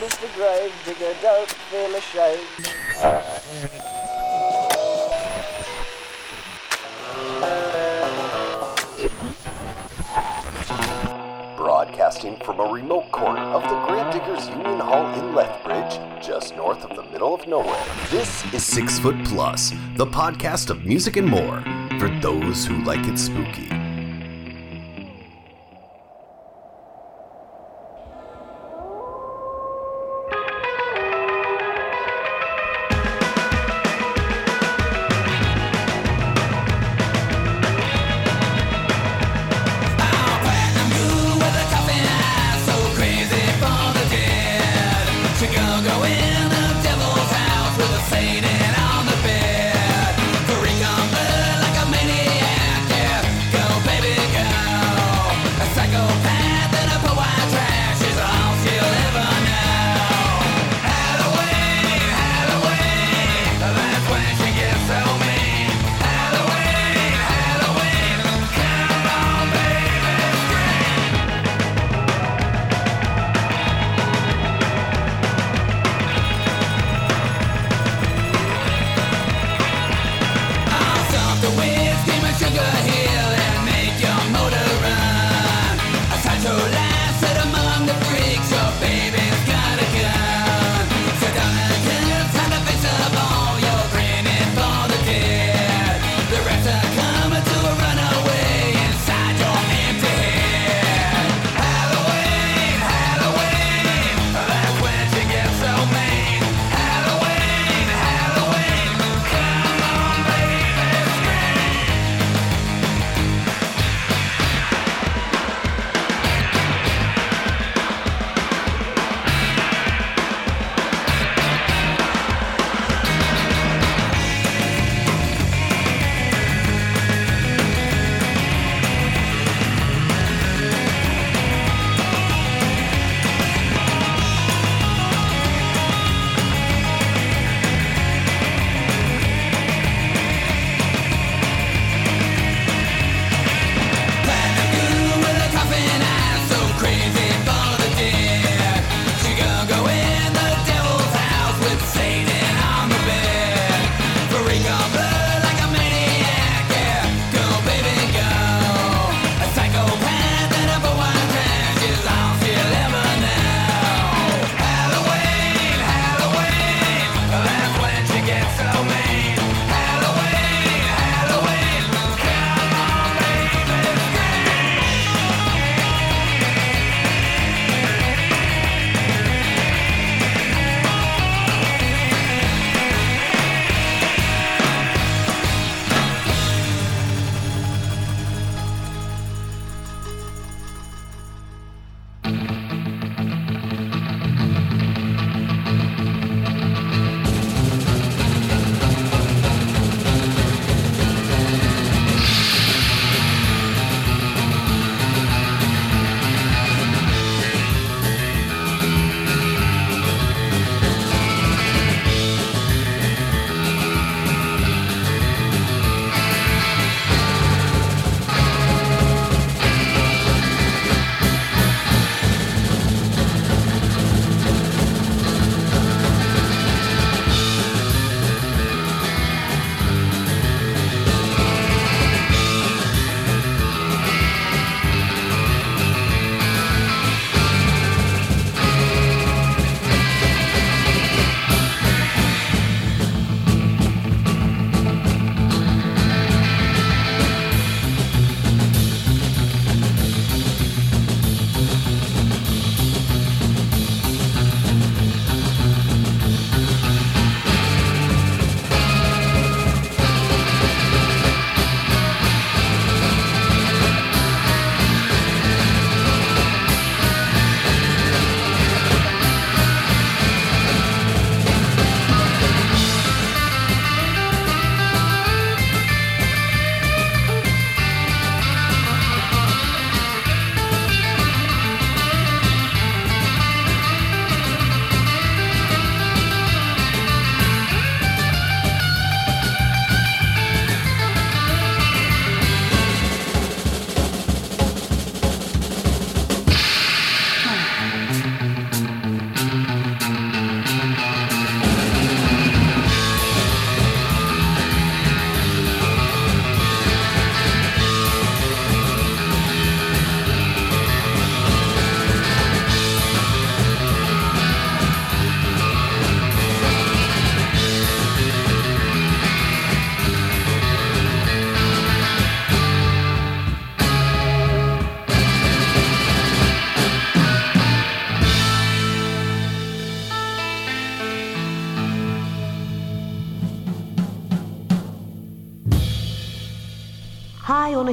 Mr. Gravedigger, don't feel ashamed. Broadcasting from a remote corner of the Grave Diggers Union Hall in Lethbridge, just north of the middle of nowhere. This is Six Foot Plus, the podcast of music and more for those who like it spooky.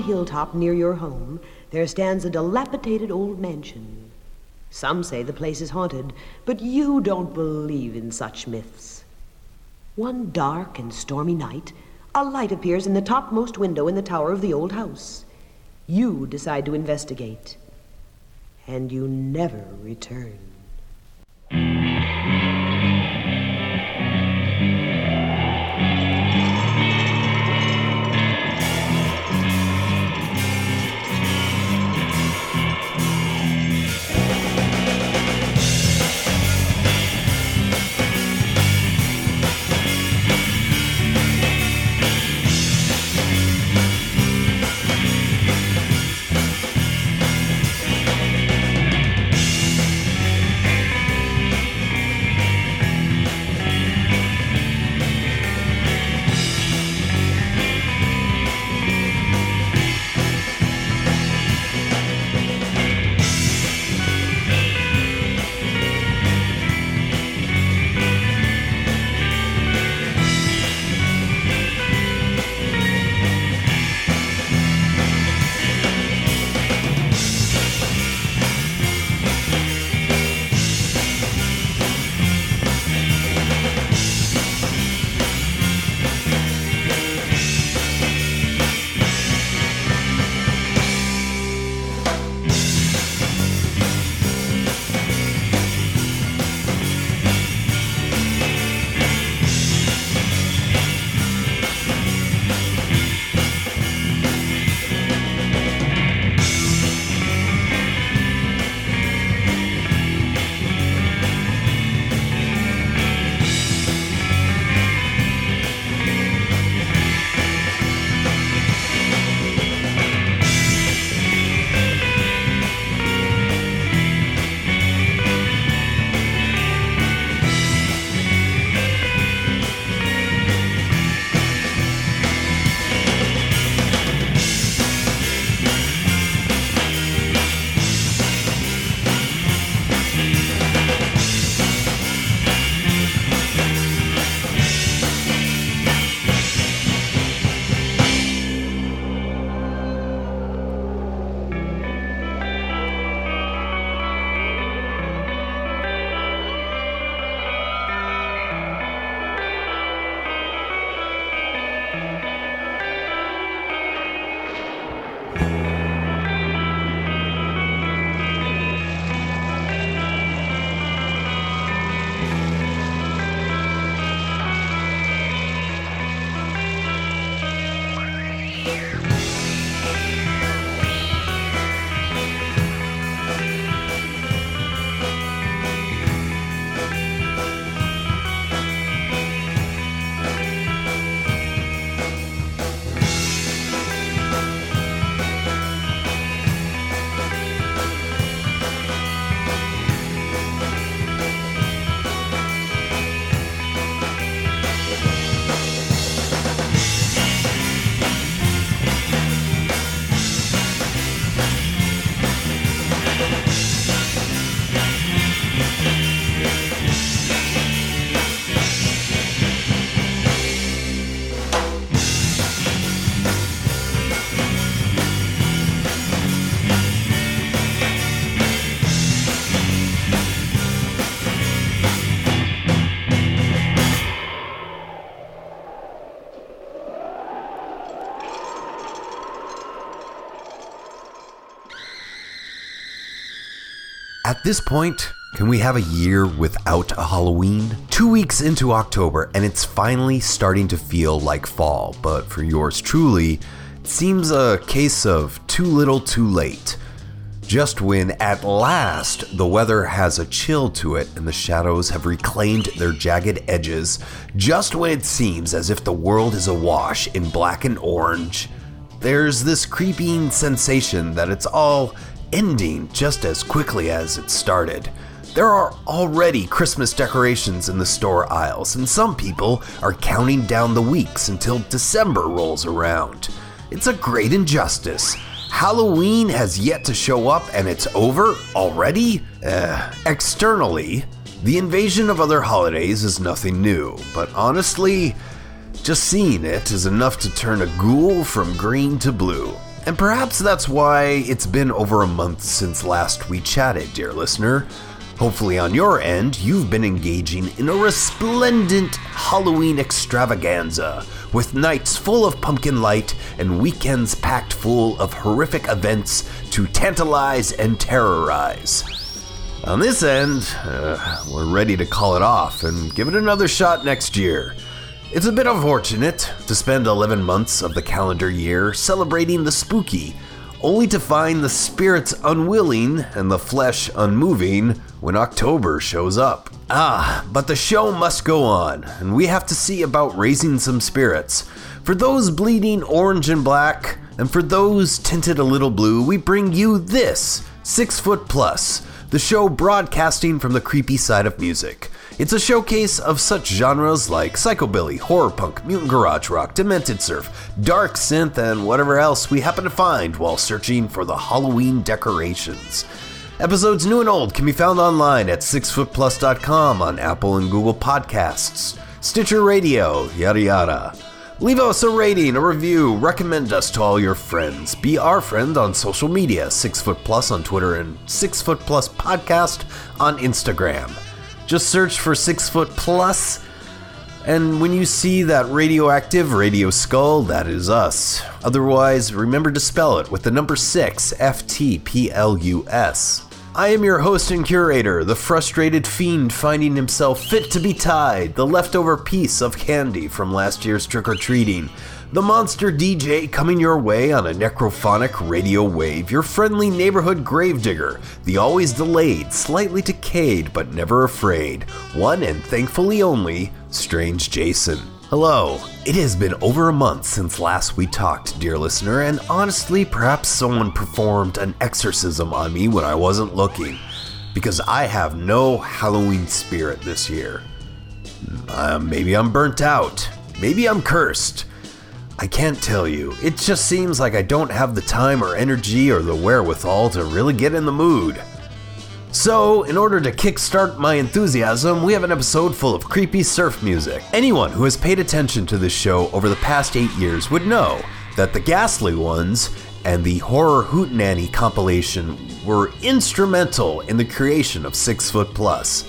Hilltop near your home, there stands a dilapidated old mansion. Some say the place is haunted, but you don't believe in such myths. One dark and stormy night, a light appears in the topmost window in the tower of the old house. You decide to investigate, and you never return. At this point, can we have a year without a Halloween? Two weeks into October, and it's finally starting to feel like fall, but for yours truly, it seems a case of too little too late. Just when, at last, the weather has a chill to it and the shadows have reclaimed their jagged edges, just when it seems as if the world is awash in black and orange, there's this creeping sensation that it's all ending just as quickly as it started. There are already Christmas decorations in the store aisles, and some people are counting down the weeks until December rolls around. It's a great injustice. Halloween has yet to show up and it's over already? Uh, externally, the invasion of other holidays is nothing new, but honestly, Just seeing it is enough to turn a ghoul from green to blue. And perhaps that's why it's been over a month since last we chatted, dear listener. Hopefully, on your end, you've been engaging in a resplendent Halloween extravaganza, with nights full of pumpkin light and weekends packed full of horrific events to tantalize and terrorize. On this end, uh, we're ready to call it off and give it another shot next year. It's a bit unfortunate to spend 11 months of the calendar year celebrating the spooky, only to find the spirits unwilling and the flesh unmoving when October shows up. Ah, but the show must go on, and we have to see about raising some spirits. For those bleeding orange and black, and for those tinted a little blue, we bring you this Six Foot Plus, the show broadcasting from the creepy side of music. It's a showcase of such genres like psychobilly, horror punk, mutant garage rock, demented surf, dark synth, and whatever else we happen to find while searching for the Halloween decorations. Episodes new and old can be found online at sixfootplus.com on Apple and Google Podcasts, Stitcher Radio, yada yada. Leave us a rating, a review, recommend us to all your friends. Be our friend on social media, Six Foot Plus on Twitter and Six Foot Plus Podcast on Instagram. Just search for Six Foot Plus, and when you see that radioactive radio skull, that is us. Otherwise, remember to spell it with the number 6, F T P L U S. I am your host and curator, the frustrated fiend finding himself fit to be tied, the leftover piece of candy from last year's trick or treating, the monster DJ coming your way on a necrophonic radio wave, your friendly neighborhood gravedigger, the always delayed, slightly decayed, but never afraid, one and thankfully only, Strange Jason. Hello. It has been over a month since last we talked, dear listener, and honestly, perhaps someone performed an exorcism on me when I wasn't looking, because I have no Halloween spirit this year. Uh, maybe I'm burnt out. Maybe I'm cursed. I can't tell you. It just seems like I don't have the time or energy or the wherewithal to really get in the mood. So, in order to kickstart my enthusiasm, we have an episode full of creepy surf music. Anyone who has paid attention to this show over the past eight years would know that the Ghastly Ones and the Horror Hootenanny compilation were instrumental in the creation of Six Foot Plus.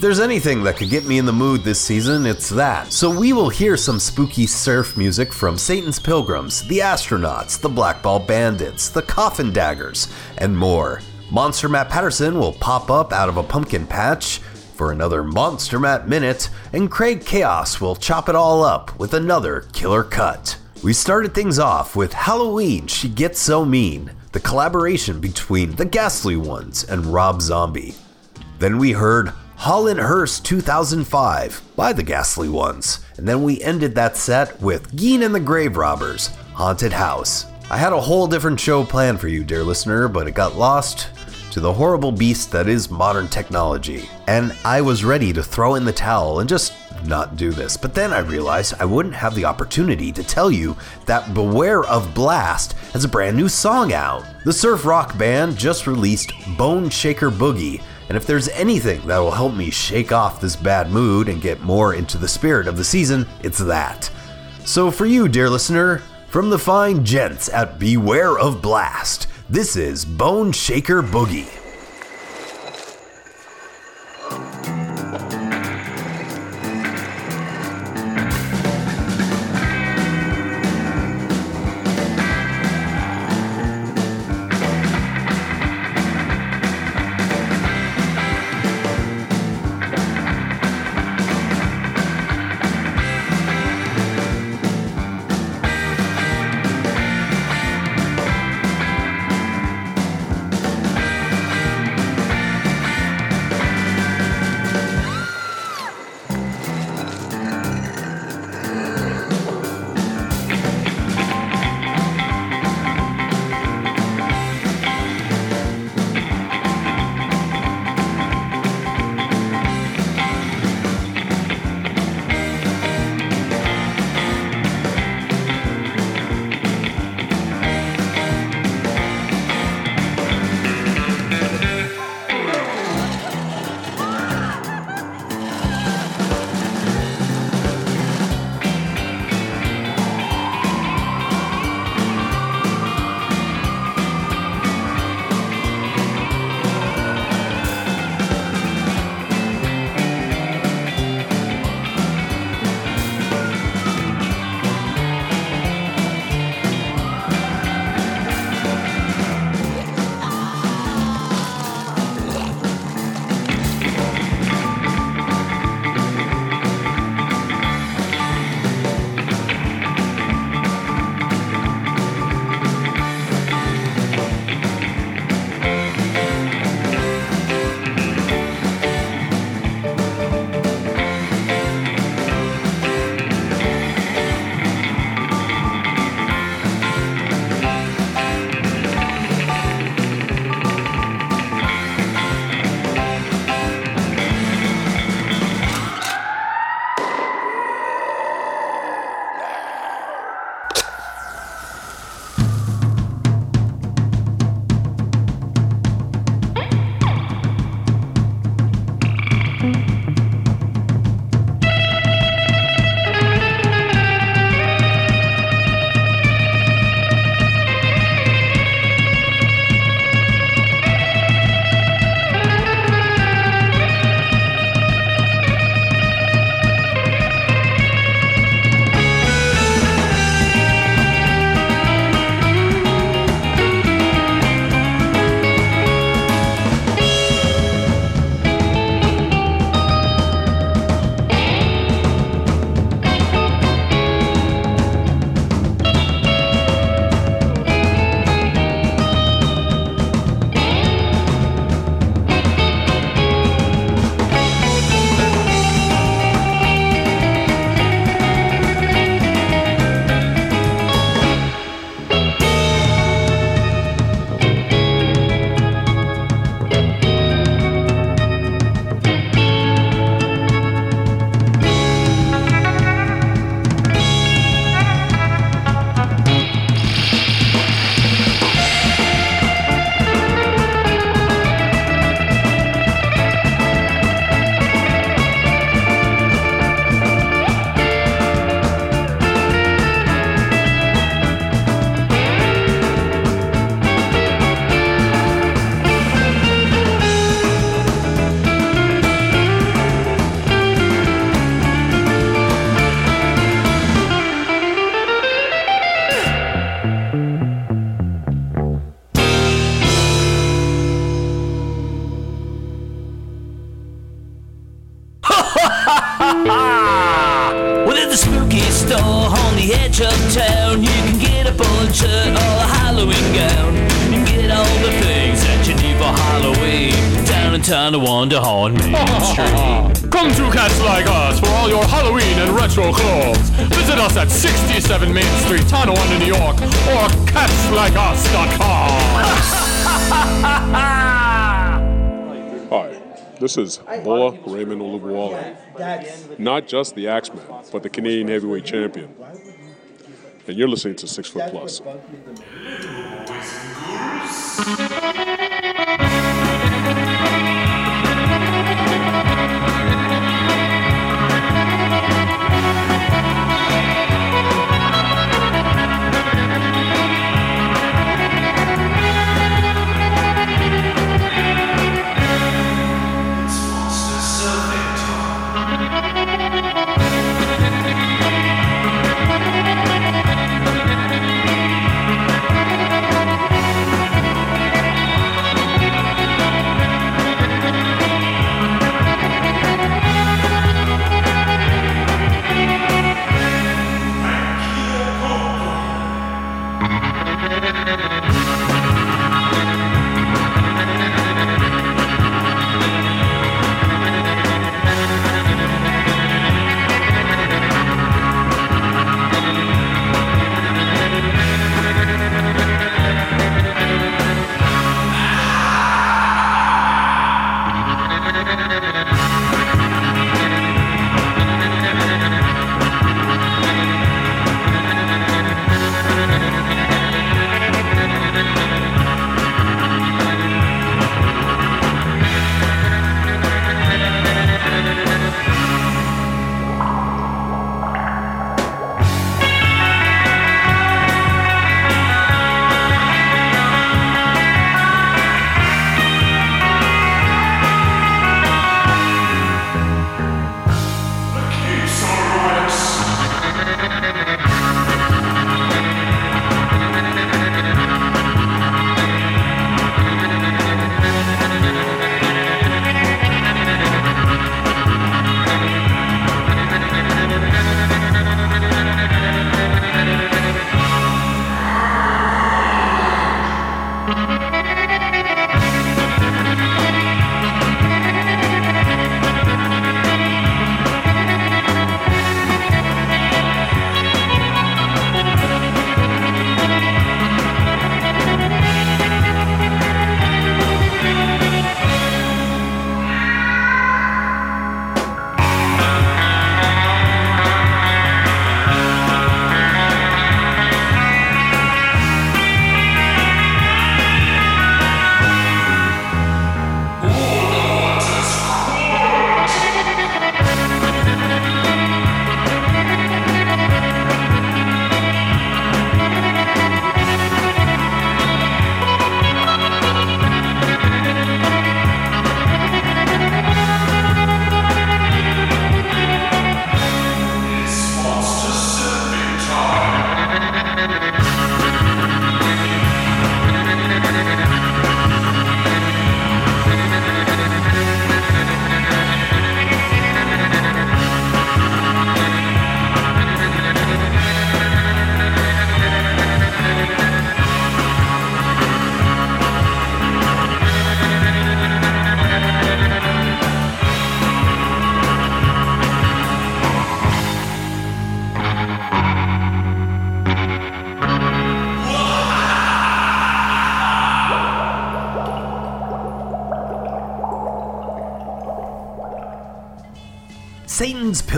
If there's anything that could get me in the mood this season, it's that. So we will hear some spooky surf music from Satan's Pilgrims, the Astronauts, the Blackball Bandits, the Coffin Daggers, and more. Monster Matt Patterson will pop up out of a pumpkin patch for another Monster Matt Minute, and Craig Chaos will chop it all up with another killer cut. We started things off with Halloween She Gets So Mean, the collaboration between the Ghastly Ones and Rob Zombie. Then we heard Hall and Hearst 2005 by the Ghastly Ones, and then we ended that set with Gein and the Grave Robbers, Haunted House. I had a whole different show planned for you, dear listener, but it got lost to the horrible beast that is modern technology. And I was ready to throw in the towel and just not do this. But then I realized I wouldn't have the opportunity to tell you that Beware of Blast has a brand new song out. The surf rock band just released Bone Shaker Boogie, and if there's anything that will help me shake off this bad mood and get more into the spirit of the season, it's that. So for you, dear listener, from the fine gents at Beware of Blast, this is Bone Shaker Boogie. 67 Main Street, Tonawanda, New York, or catslikeus.com. Hi, this is Bola Raymond Olubuwale. Not just the Axeman, but the Canadian heavyweight champion. And you're listening to Six Foot Plus.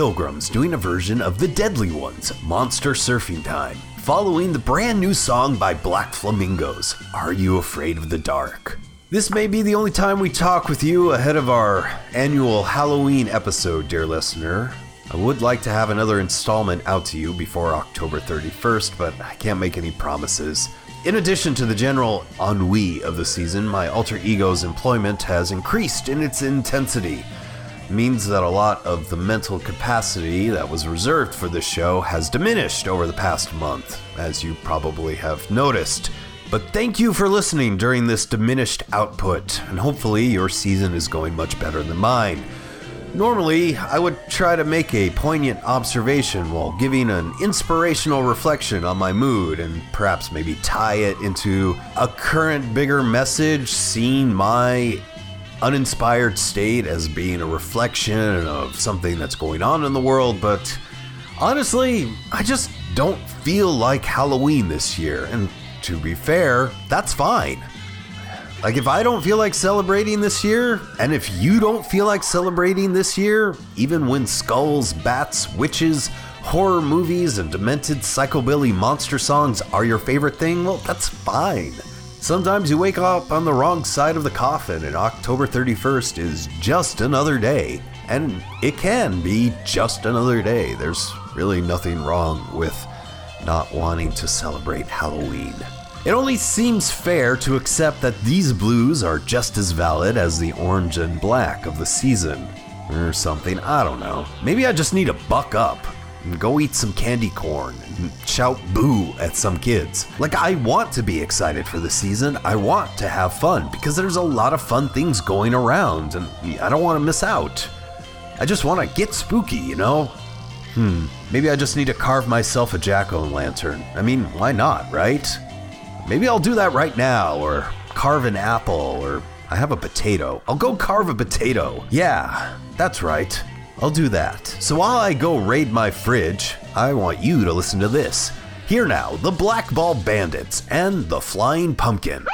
Pilgrims doing a version of The Deadly Ones, Monster Surfing Time, following the brand new song by Black Flamingos, Are You Afraid of the Dark? This may be the only time we talk with you ahead of our annual Halloween episode, dear listener. I would like to have another installment out to you before October 31st, but I can't make any promises. In addition to the general ennui of the season, my alter ego's employment has increased in its intensity. Means that a lot of the mental capacity that was reserved for this show has diminished over the past month, as you probably have noticed. But thank you for listening during this diminished output, and hopefully your season is going much better than mine. Normally, I would try to make a poignant observation while giving an inspirational reflection on my mood and perhaps maybe tie it into a current bigger message, seeing my uninspired state as being a reflection of something that's going on in the world, but honestly, I just don't feel like Halloween this year, and to be fair, that's fine. Like, if I don't feel like celebrating this year, and if you don't feel like celebrating this year, even when skulls, bats, witches, horror movies, and demented psychobilly monster songs are your favorite thing, well, that's fine. Sometimes you wake up on the wrong side of the coffin, and October 31st is just another day. And it can be just another day. There's really nothing wrong with not wanting to celebrate Halloween. It only seems fair to accept that these blues are just as valid as the orange and black of the season. Or something, I don't know. Maybe I just need to buck up and go eat some candy corn and shout boo at some kids. Like, I want to be excited for the season. I want to have fun because there's a lot of fun things going around and I don't want to miss out. I just want to get spooky, you know? Hmm, maybe I just need to carve myself a jack o' lantern. I mean, why not, right? Maybe I'll do that right now, or carve an apple, or I have a potato. I'll go carve a potato. Yeah, that's right. I'll do that. So while I go raid my fridge, I want you to listen to this. Here now, the Blackball Bandits and the Flying Pumpkin.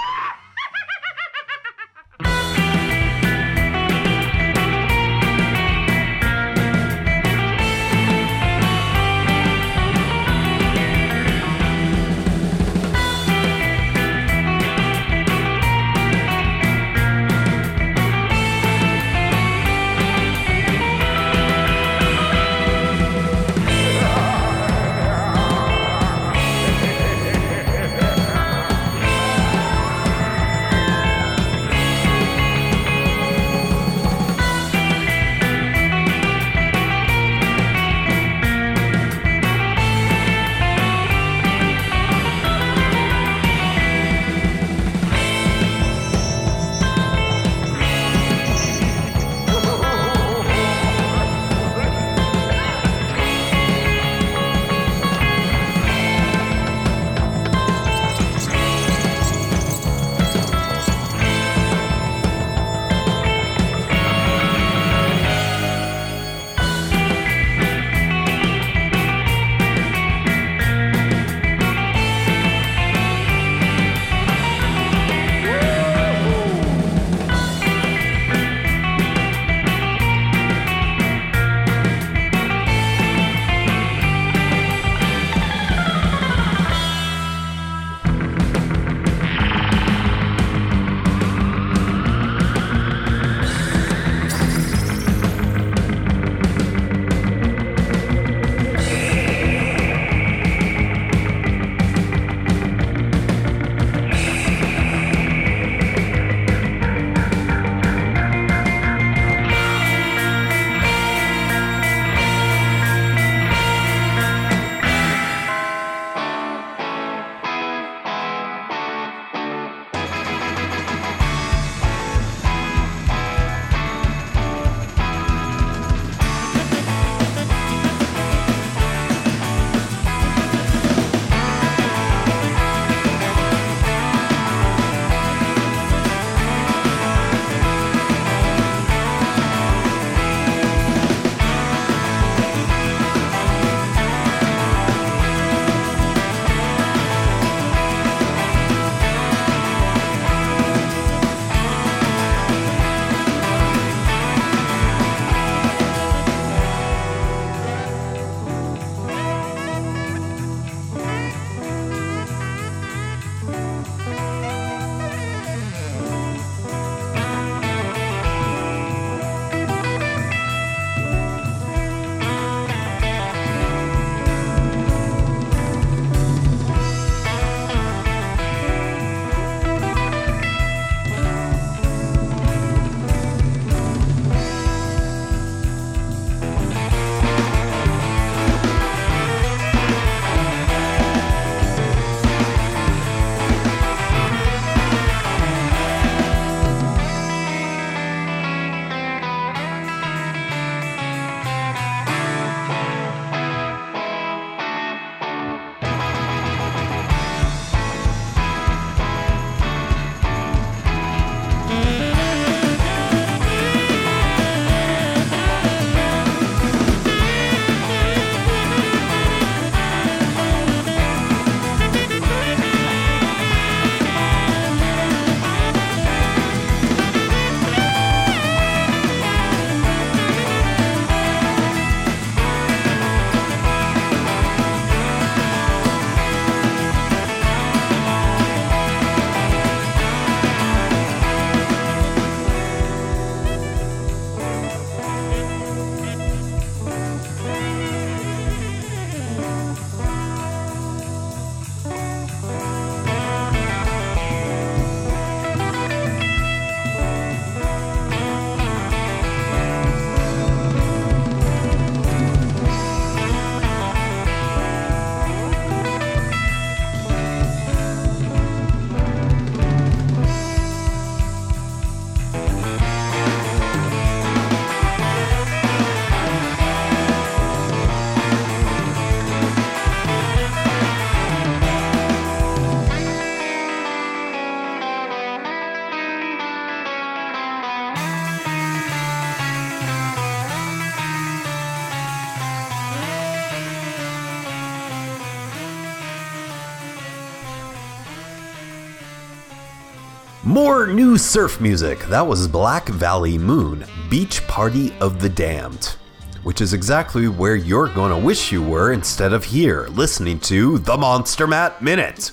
New surf music. That was Black Valley Moon, Beach Party of the Damned. Which is exactly where you're gonna wish you were instead of here, listening to the Monster Matt Minute.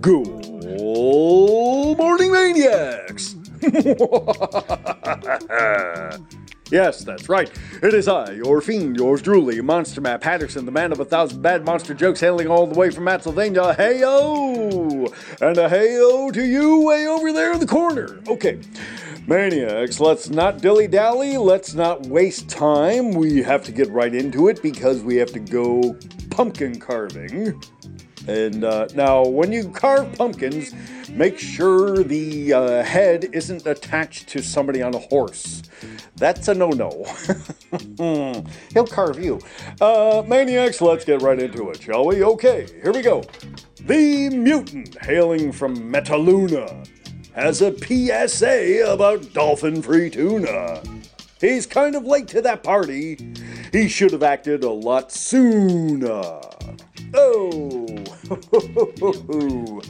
Good morning, maniacs! yes, that's right. It is I, your fiend, yours truly, Monster Matt Patterson, the man of a thousand bad monster jokes, hailing all the way from Pennsylvania. Hey-o! And a hey-o to you way over there in the corner. Okay. Maniacs, let's not dilly dally. Let's not waste time. We have to get right into it because we have to go pumpkin carving. And uh, now, when you carve pumpkins, make sure the uh, head isn't attached to somebody on a horse. That's a no no. He'll carve you. Uh, maniacs, let's get right into it, shall we? Okay, here we go. The mutant, hailing from Metaluna, has a PSA about dolphin free tuna. He's kind of late to that party. He should have acted a lot sooner. Oh,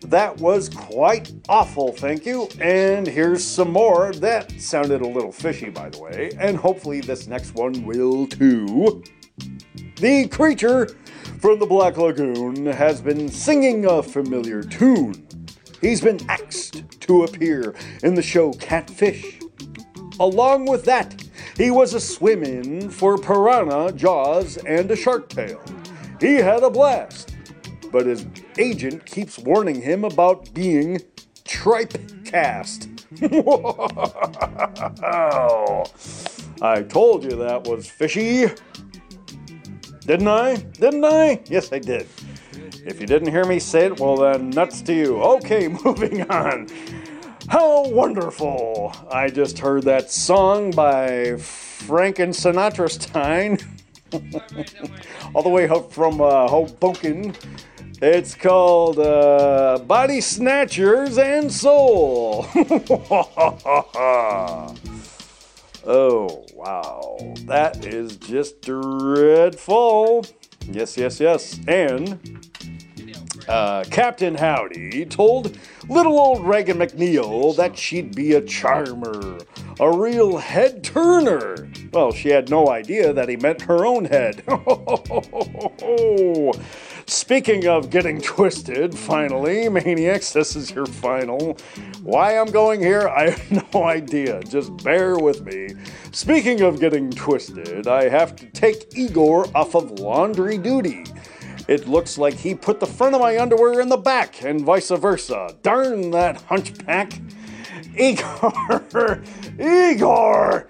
that was quite awful, thank you. And here's some more. That sounded a little fishy, by the way, and hopefully this next one will too. The creature from the Black Lagoon has been singing a familiar tune. He's been axed to appear in the show Catfish. Along with that, he was a swim in for Piranha, Jaws, and a Shark Tale. He had a blast, but his agent keeps warning him about being tripe cast. I told you that was fishy. Didn't I? Didn't I? Yes, I did. If you didn't hear me say it, well then, nuts to you. Okay, moving on. How wonderful! I just heard that song by Frank and Sinatra Stein, all the way up from uh, Hoboken. It's called uh, Body Snatchers and Soul. oh, wow. That is just dreadful. Yes, yes, yes. And uh, Captain Howdy told little old Regan MacNeil that she'd be a charmer, a real head turner. Well, she had no idea that he meant her own head. Speaking of getting twisted, finally, Maniacs, this is your final. Why I'm going here, I have no idea. Just bear with me. Speaking of getting twisted, I have to take Igor off of laundry duty. It looks like he put the front of my underwear in the back, and vice versa. Darn that hunchback. Igor! Igor!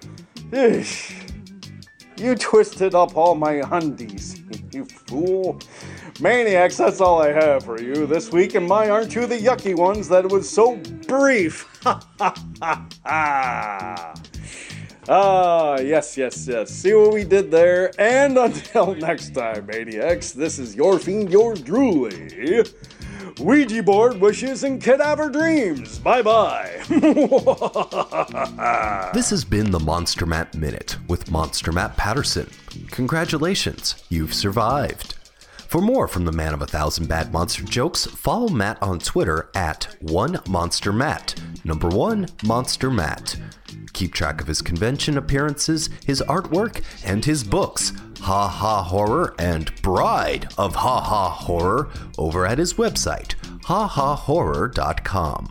You twisted up all my undies, you fool. Maniacs, that's all I have for you this week, and my aren't you the yucky ones that was so brief? Ah, yes, yes, yes. See what we did there? And until next time, Maniacs, this is your fiend, yours truly. Ouija board wishes and cadaver dreams. Bye bye. This has been the Monster Matt Minute with Monster Matt Patterson. Congratulations, you've survived. For more from the man of a thousand bad monster jokes, follow Matt on Twitter at one monster Matt. Number one monster Matt. Keep track of his convention appearances, his artwork, and his books, Ha Ha Horror and Bride of Ha Ha Horror, over at his website, hahahorror.com.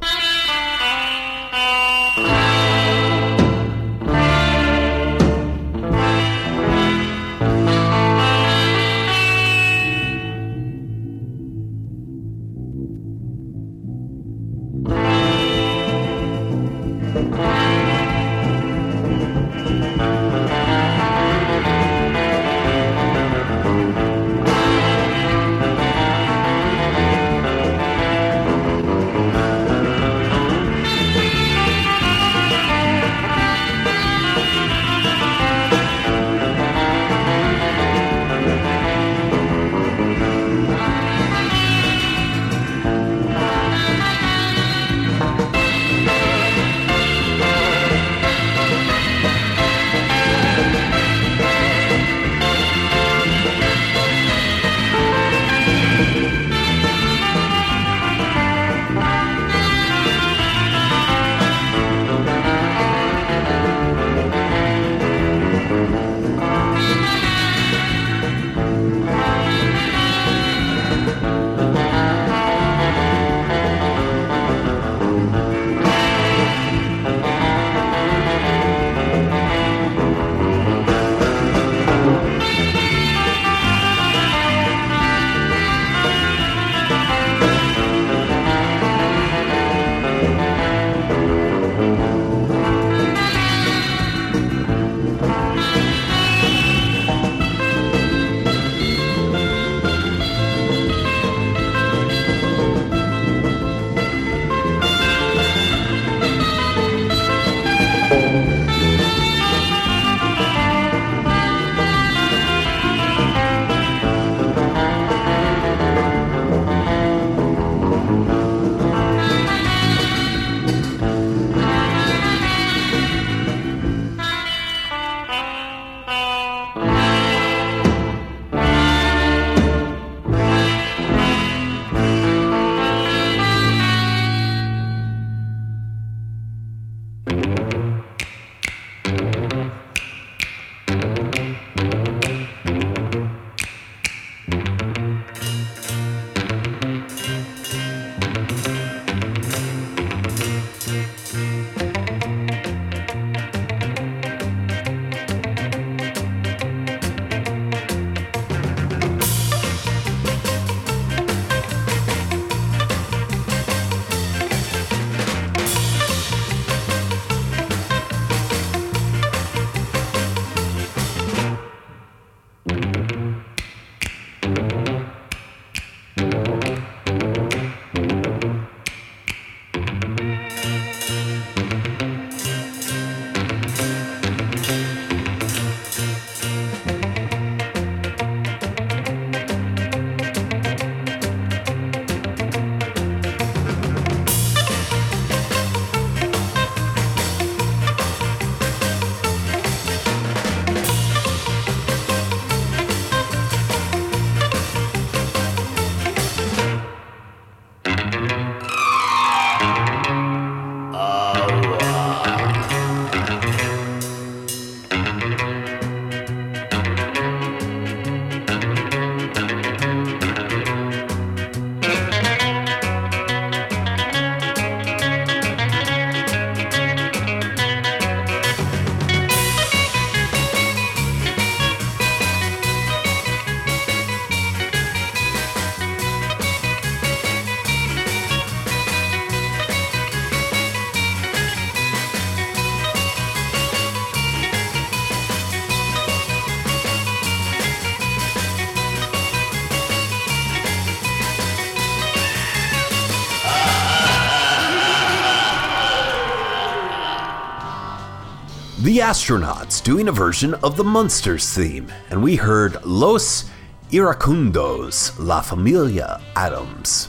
The Astronauts doing a version of the Munsters theme, and we heard Los Iracundos, La Familia Addams.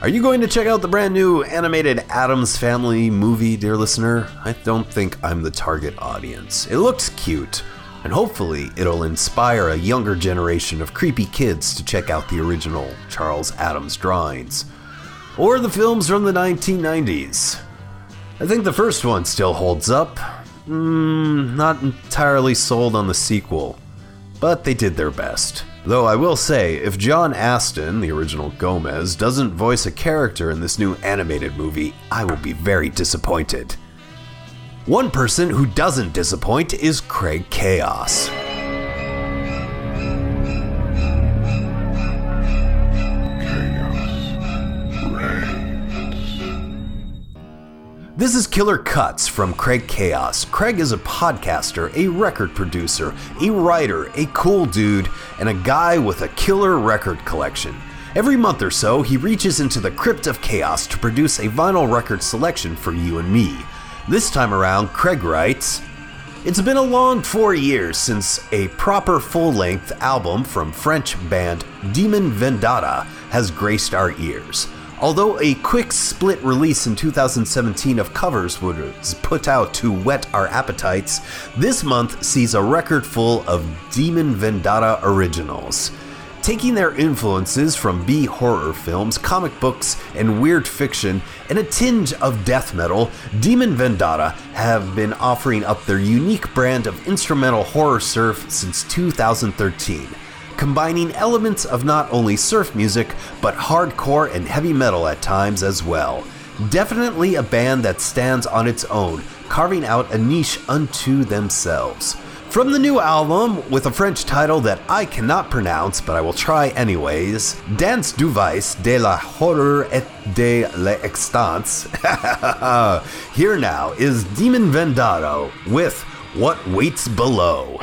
Are you going to check out the brand new animated Addams Family movie, dear listener? I don't think I'm the target audience. It looks cute, and hopefully it'll inspire a younger generation of creepy kids to check out the original Charles Addams drawings. Or the films from the 1990s. I think the first one still holds up. Mm, not entirely sold on the sequel, but they did their best. Though I will say, if John Astin, the original Gomez, doesn't voice a character in this new animated movie, I will be very disappointed. One person who doesn't disappoint is Craig Chaos. This is Killer Cuts from Craig Chaos. Craig is a podcaster, a record producer, a writer, a cool dude, and a guy with a killer record collection. Every month or so, he reaches into the crypt of chaos to produce a vinyl record selection for you and me. This time around, Craig writes It's been a long four years since a proper full length album from French band Demon Vendetta has graced our ears. Although a quick split release in 2017 of covers was put out to whet our appetites, this month sees a record full of Demon Vendetta originals. Taking their influences from B horror films, comic books, and weird fiction, and a tinge of death metal, Demon Vendetta have been offering up their unique brand of instrumental horror surf since 2013 combining elements of not only surf music, but hardcore and heavy metal at times as well. Definitely a band that stands on its own, carving out a niche unto themselves. From the new album, with a French title that I cannot pronounce, but I will try anyways, Dance du Vice de la Horreur et de l'extance. Here now is Demon Vendetta with What Waits Below.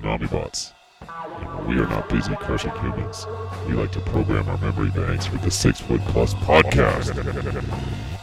Bots. And we are not busy crushing humans, we like to program our memory banks with the Six Foot Plus podcast.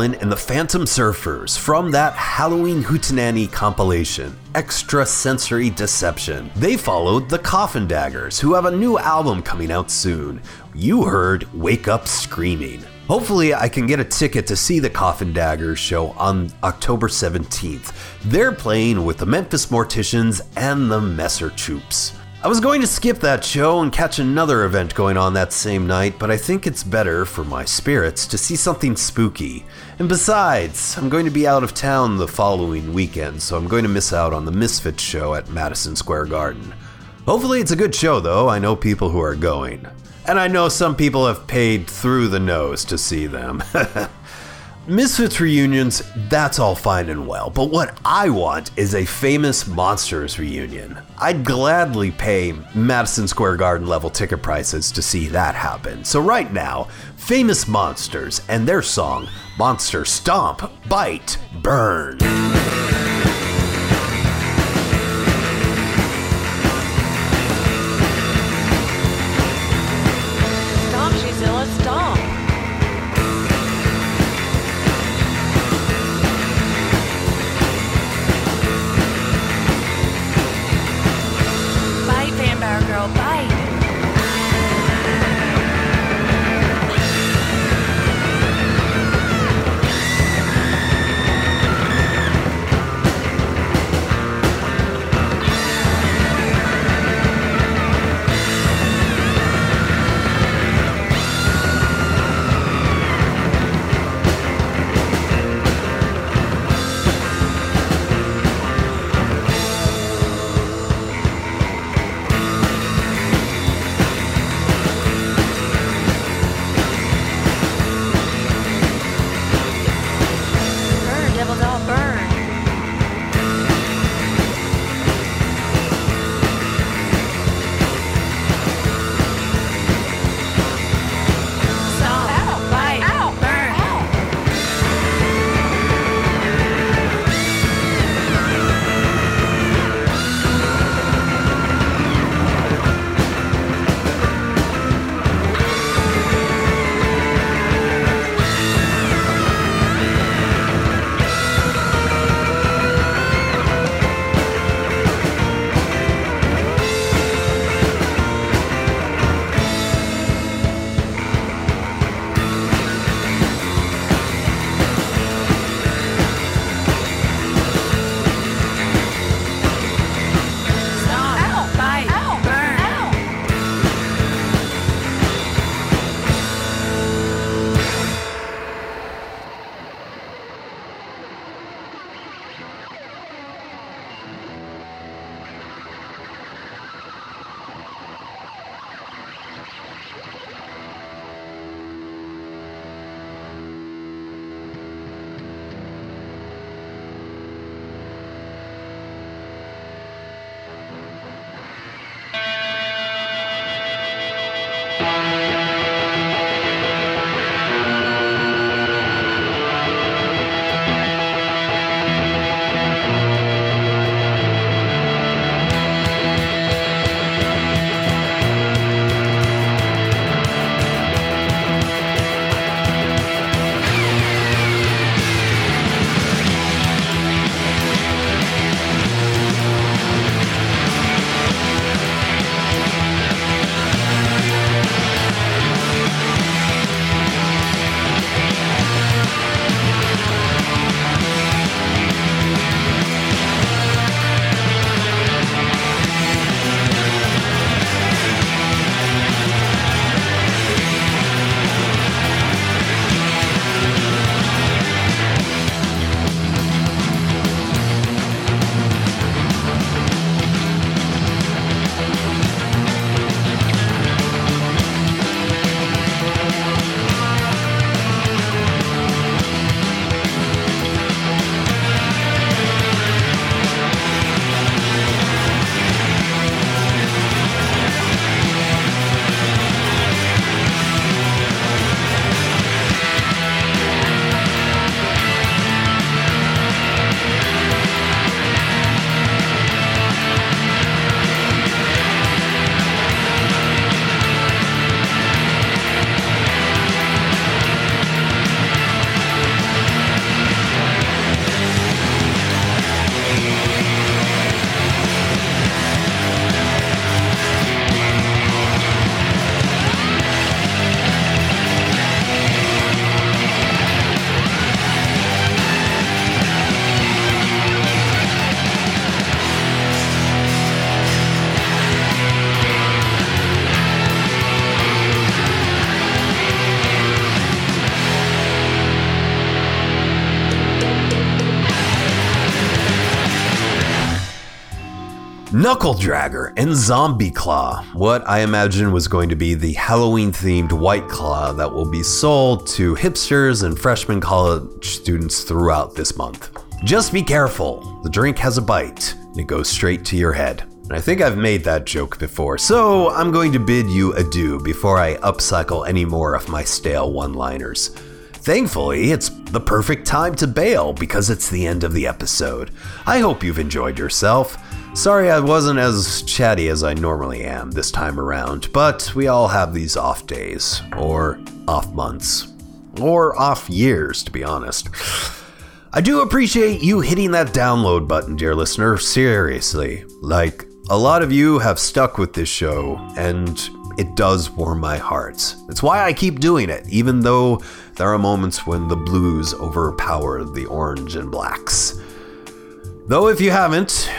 Allen and the Phantom Surfers from that Halloween Hootenanny compilation, Extrasensory Deception. They followed the Coffin Daggers, who have a new album coming out soon. You heard Wake Up Screaming. Hopefully, I can get a ticket to see the Coffin Daggers show on October 17th. They're playing with the Memphis Morticians and the Messer Chups. I was going to skip that show and catch another event going on that same night, but I think it's better for my spirits to see something spooky. And besides, I'm going to be out of town the following weekend, so I'm going to miss out on the Misfits show at Madison Square Garden. Hopefully, it's a good show, though. I know people who are going. And I know some people have paid through the nose to see them. Misfits reunions, that's all fine and well, but what I want is a famous Monsters reunion. I'd gladly pay Madison Square Garden level ticket prices to see that happen. So, right now, Famous Monsters and their song, Monster Stomp, Bite, Burn. Knuckle Dragger and Zombie Claw, what I imagine was going to be the Halloween themed White Claw that will be sold to hipsters and freshman college students throughout this month. Just be careful, the drink has a bite, and it goes straight to your head. And I think I've made that joke before, so I'm going to bid you adieu before I upcycle any more of my stale one liners. Thankfully, it's the perfect time to bail because it's the end of the episode. I hope you've enjoyed yourself. Sorry I wasn't as chatty as I normally am this time around, but we all have these off days, or off months, or off years, to be honest. I do appreciate you hitting that download button, dear listener, seriously. Like, a lot of you have stuck with this show, and it does warm my heart. It's why I keep doing it, even though there are moments when the blues overpower the orange and blacks. Though, if you haven't,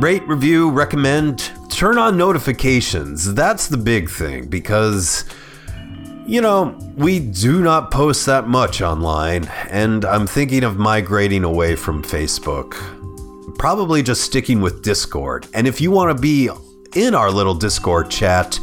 rate, review, recommend, turn on notifications. That's the big thing because, you know, we do not post that much online, and I'm thinking of migrating away from Facebook probably just sticking with Discord. And if you want to be in our little Discord chat,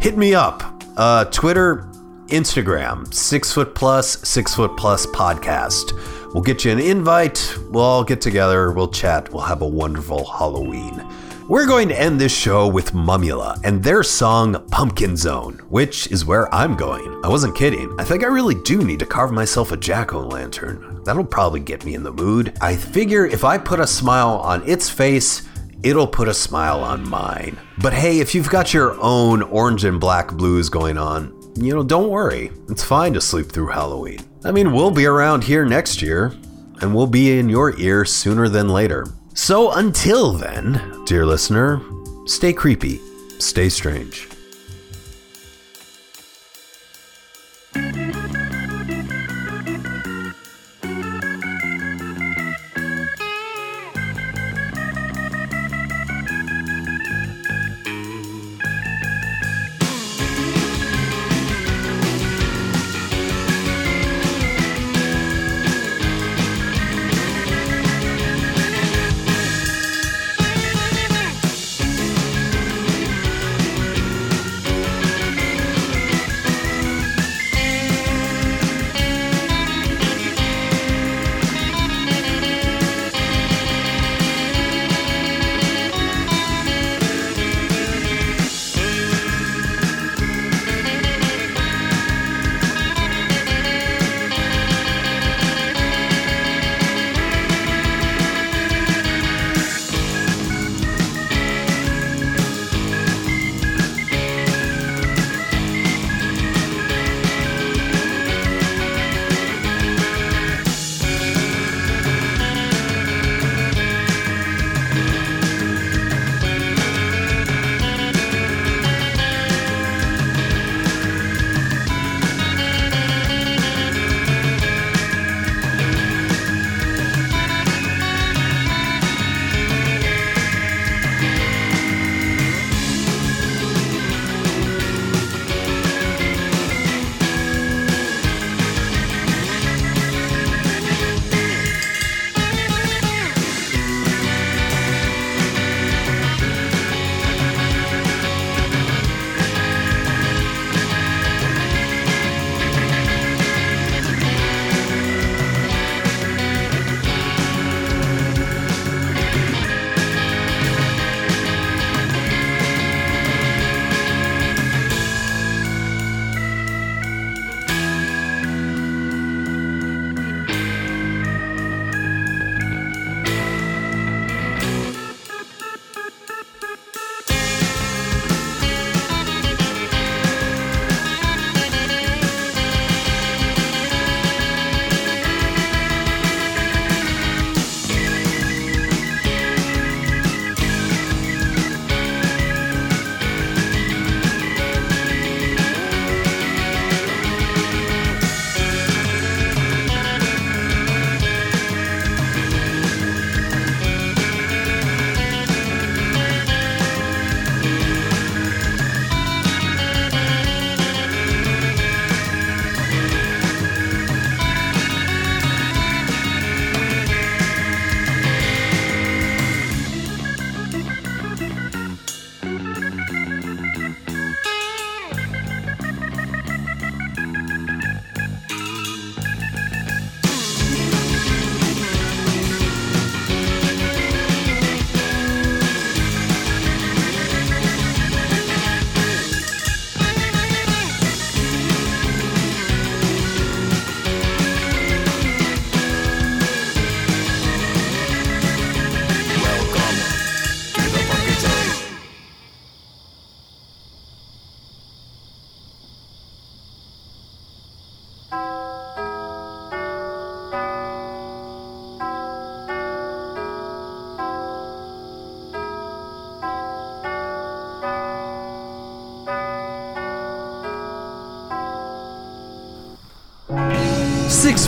hit me up. Uh, Twitter, Instagram, six foot plus, six foot plus podcast. We'll get you an invite. We'll all get together. We'll chat. We'll have a wonderful Halloween. We're going to end this show with Mumula and their song Pumpkin Zone, which is where I'm going. I wasn't kidding. I think I really do need to carve myself a jack o' lantern. That'll probably get me in the mood. I figure if I put a smile on its face, it'll put a smile on mine. But hey, if you've got your own orange and black blues going on, you know, don't worry. It's fine to sleep through Halloween. I mean, we'll be around here next year, and we'll be in your ear sooner than later. So until then, dear listener, stay creepy, stay strange.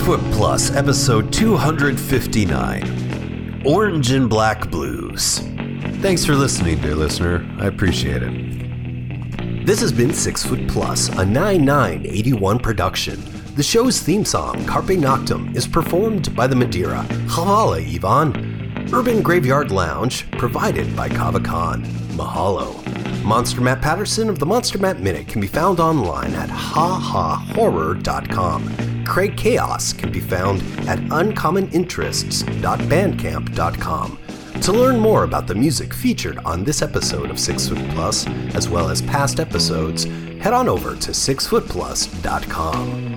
Foot Plus, episode 259 Orange and Black Blues. Thanks for listening, dear listener. I appreciate it. This has been Six Foot Plus, a 9981 production. The show's theme song, Carpe Noctem, is performed by the Madeira. Havala, Ivan. Urban Graveyard Lounge, provided by Kava Kon. Mahalo. Monster Matt Patterson of the Monster Matt Minute can be found online at hahahorror.com. Craig Chaos can be found at uncommoninterests.bandcamp.com. To learn more about the music featured on this episode of Six Foot Plus, as well as past episodes, head on over to sixfootplus.com.